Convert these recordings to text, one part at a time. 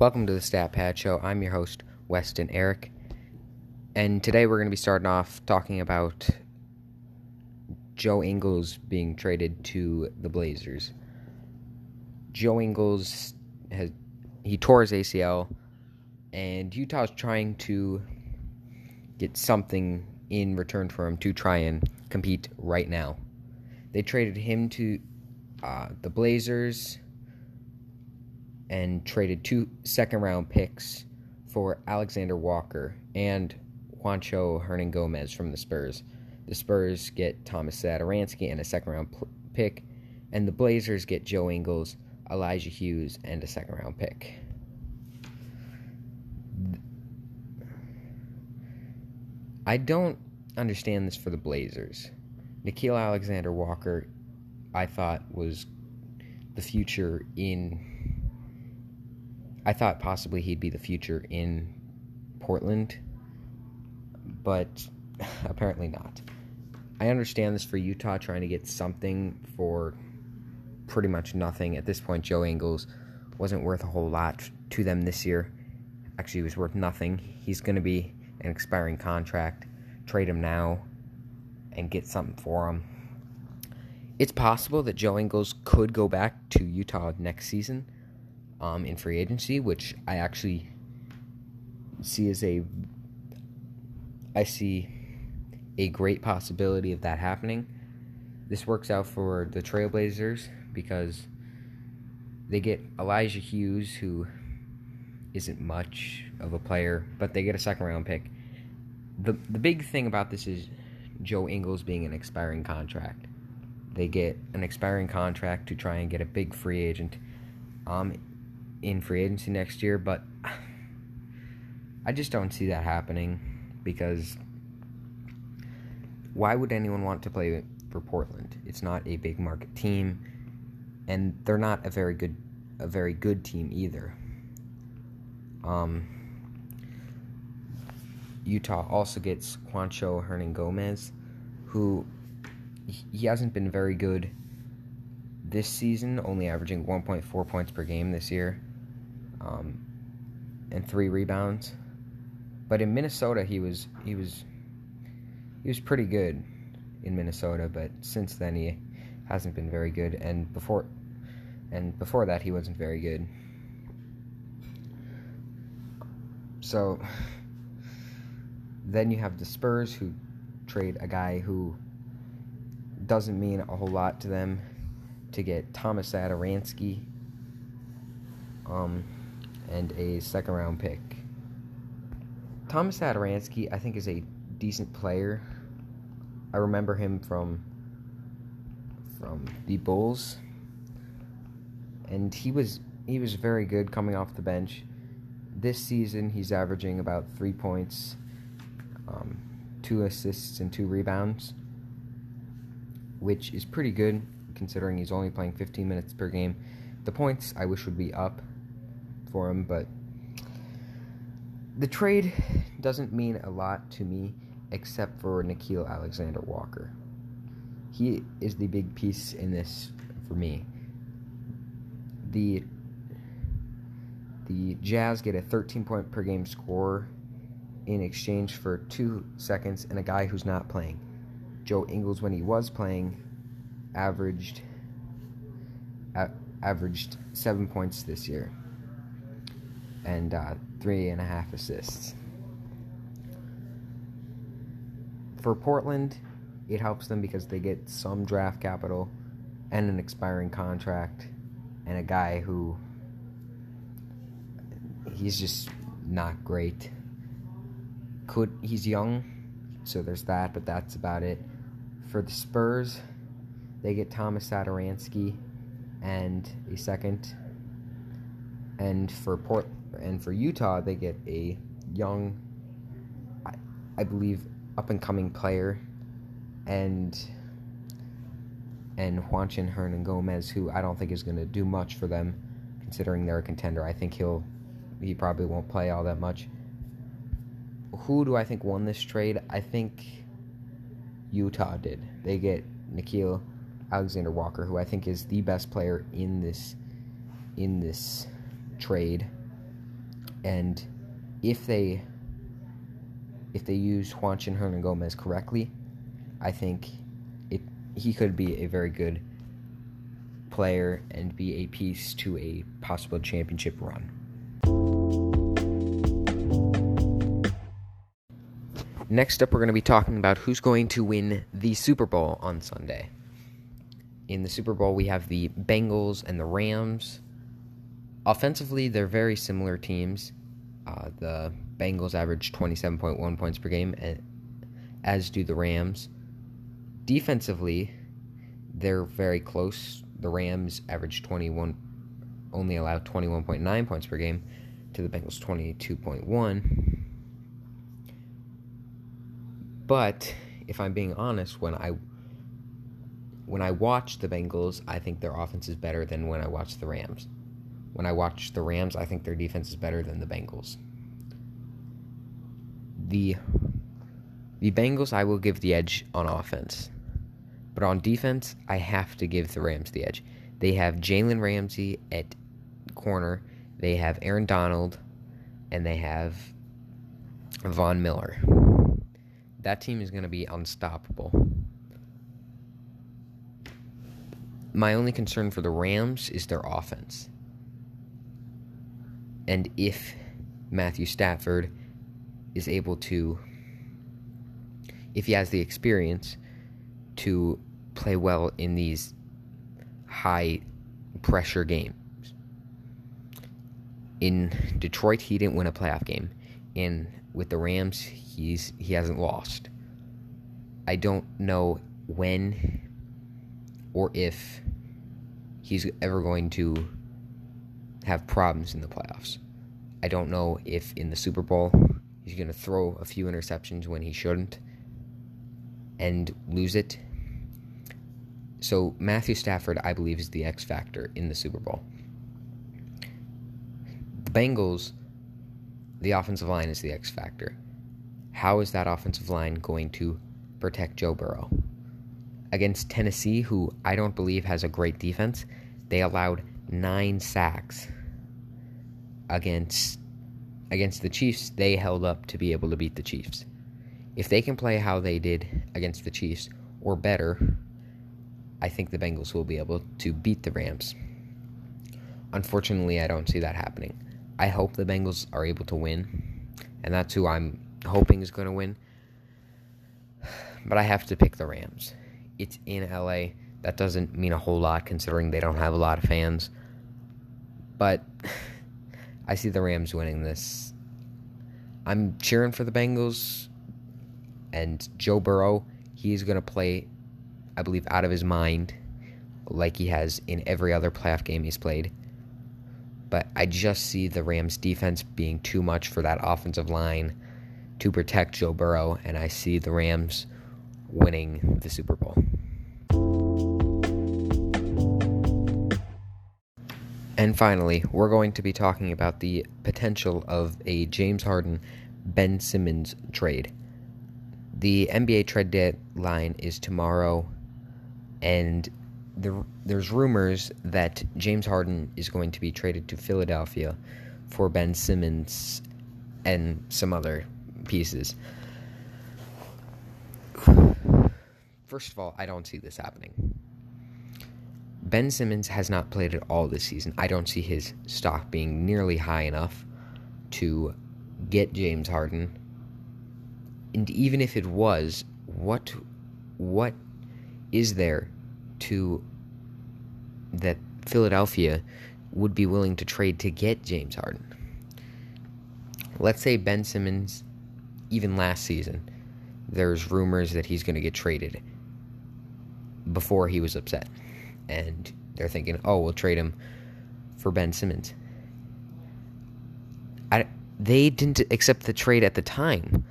Welcome to the Stat Pad Show. I'm your host, Weston Eric. And today we're going to be starting off talking about Joe Ingles being traded to the Blazers. Joe Ingles has he tore his ACL and Utah's trying to get something in return for him to try and compete right now. They traded him to uh, the Blazers and traded two second round picks for Alexander Walker and Juancho Hernangomez from the Spurs. The Spurs get Thomas Satoransky and a second round p- pick, and the Blazers get Joe Ingles, Elijah Hughes, and a second round pick. I don't understand this for the Blazers. Nickeil Alexander Walker, I thought, was the future in. I thought possibly he'd be the future in Portland, but apparently not. I understand this for Utah trying to get something for pretty much nothing. At this point, Joe Ingles wasn't worth a whole lot to them this year. Actually, he was worth nothing. He's going to be an expiring contract. Trade him now and get something for him. It's possible that Joe Ingles could go back to Utah next season um, in free agency, which I actually see as a I see a great possibility of that happening. This works out for the Trailblazers because they get Elijah Hughes, who isn't much of a player, but they get a second round pick. The the big thing about this is Joe Ingles being an expiring contract. They get an expiring contract to try and get a big free agent um in free agency next year, but I just don't see that happening because why would anyone want to play for Portland? It's not a big market team and they're not a very good a very good team either. Um Utah also gets Juancho Hernangomez, who he hasn't been very good this season, only averaging 1.4 points per game this year, um, and three rebounds. But in Minnesota, he was he was he was pretty good in Minnesota, but since then he hasn't been very good, and before and before that he wasn't very good. So then you have the Spurs who trade a guy who doesn't mean a whole lot to them to get Thomas Satoransky um, and a second round pick. Thomas Satoransky, I think, is a decent player. I remember him from from the Bulls, and he was he was very good coming off the bench. This season, he's averaging about three points um, two assists and two rebounds, which is pretty good considering he's only playing 15 minutes per game. The points I wish would be up for him, but the trade doesn't mean a lot to me except for Nickeil Alexander Walker. He is the big piece in this for me. The the Jazz get a 13 point per game score in exchange for two seconds and a guy who's not playing. Joe Ingles, when he was playing, averaged a- averaged seven points this year and uh, three and a half assists. For Portland, it helps them because they get some draft capital and an expiring contract and a guy who he's just not great could he's young, so there's that, but that's about it. For the Spurs, they get Thomas Satoransky and a second. And for Port and for Utah, they get a young, I, I believe, up and coming player, and and Hernangomez, who I don't think is going to do much for them, considering they're a contender. I think he'll he probably won't play all that much who do I think won this trade? I think Utah did. They get Nickeil Alexander Walker, who I think is the best player in this in this trade. And if they if they use Juancho Hernangomez correctly, I think it he could be a very good player and be a piece to a possible championship run. Next up, we're going to be talking about who's going to win the Super Bowl on Sunday. In the Super Bowl, we have the Bengals and the Rams. Offensively, they're very similar teams. Uh, the Bengals average 27.1 points per game, as do the Rams. Defensively, they're very close. The Rams average 21, only allow 21.9 points per game to the Bengals 22.1. But if I'm being honest, when I when I watch the Bengals, I think their offense is better than when I watch the Rams. When I watch the Rams, I think their defense is better than the Bengals. The the Bengals I will give the edge on offense. But on defense, I have to give the Rams the edge. They have Jalen Ramsey at corner, they have Aaron Donald, and they have Von Miller that team is going to be unstoppable. My only concern for the Rams is their offense. And if Matthew Stafford is able to, if he has the experience to play well in these high pressure games. In Detroit, he didn't win a playoff game. In with the Rams, he's he hasn't lost. I don't know when or if he's ever going to have problems in the playoffs. I don't know if in the Super Bowl he's going to throw a few interceptions when he shouldn't and lose it. So Matthew Stafford, I believe, is the X factor in the Super Bowl. The Bengals the offensive line is the X factor. How is that offensive line going to protect Joe Burrow? Against Tennessee, who I don't believe has a great defense, they allowed nine sacks. Against against the Chiefs, they held up to be able to beat the Chiefs. If they can play how they did against the Chiefs, or better, I think the Bengals will be able to beat the Rams. Unfortunately, I don't see that happening. I hope the Bengals are able to win, and that's who I'm hoping is going to win. But I have to pick the Rams. It's in LA. That doesn't mean a whole lot considering they don't have a lot of fans. But I see the Rams winning this. I'm cheering for the Bengals and Joe Burrow. He's going to play, I believe, out of his mind like he has in every other playoff game he's played but I just see the Rams defense being too much for that offensive line to protect Joe Burrow, and I see the Rams winning the Super Bowl. And finally, we're going to be talking about the potential of a James Harden Ben Simmons trade. The NBA trade deadline is tomorrow, and the, there's rumors that James Harden is going to be traded to Philadelphia for Ben Simmons and some other pieces. First of all, I don't see this happening. Ben Simmons has not played at all this season. I don't see his stock being nearly high enough to get James Harden. And even if it was, what what is there to that Philadelphia would be willing to trade to get James Harden. Let's say Ben Simmons, even last season, there's rumors that he's going to get traded before he was upset. And they're thinking, oh, we'll trade him for Ben Simmons. I, they didn't accept the trade at the time.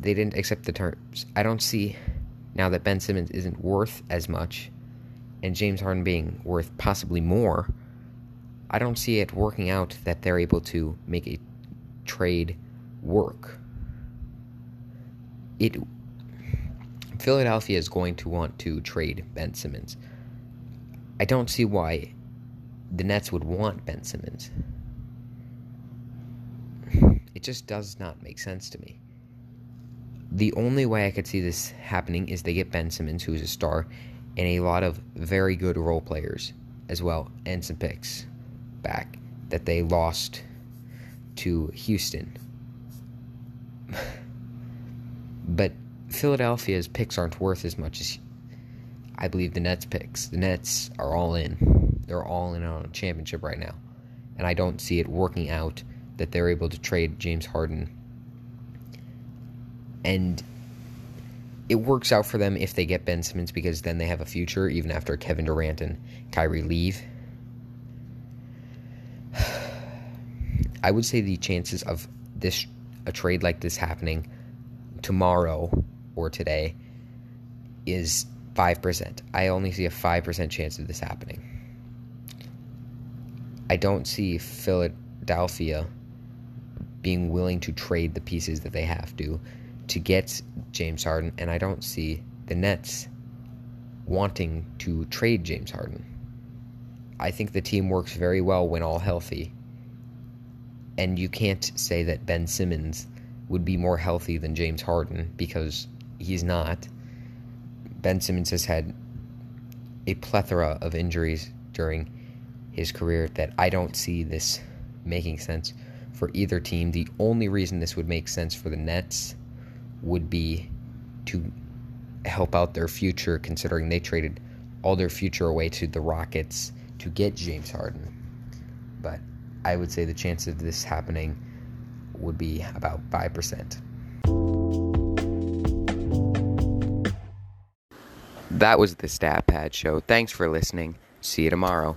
They didn't accept the terms. I don't see now that Ben Simmons isn't worth as much and James Harden being worth possibly more, I don't see it working out that they're able to make a trade work. It Philadelphia is going to want to trade Ben Simmons. I don't see why the Nets would want Ben Simmons. It just does not make sense to me. The only way I could see this happening is they get Ben Simmons, who is a star, and a lot of very good role players as well, and some picks back that they lost to Houston. but Philadelphia's picks aren't worth as much as I believe the Nets picks. The Nets are all in. They're all in on a championship right now. And I don't see it working out that they're able to trade James Harden. And it works out for them if they get Ben Simmons because then they have a future even after Kevin Durant and Kyrie leave. I would say the chances of this a trade like this happening tomorrow or today is 5%. I only see a 5% chance of this happening. I don't see Philadelphia being willing to trade the pieces that they have to to get James Harden, and I don't see the Nets wanting to trade James Harden. I think the team works very well when all healthy. And you can't say that Ben Simmons would be more healthy than James Harden because he's not. Ben Simmons has had a plethora of injuries during his career that I don't see this making sense for either team. The only reason this would make sense for the Nets would be to help out their future, considering they traded all their future away to the Rockets to get James Harden. But I would say the chance of this happening would be about 5%. That was the Stat Pad Show. Thanks for listening. See you tomorrow.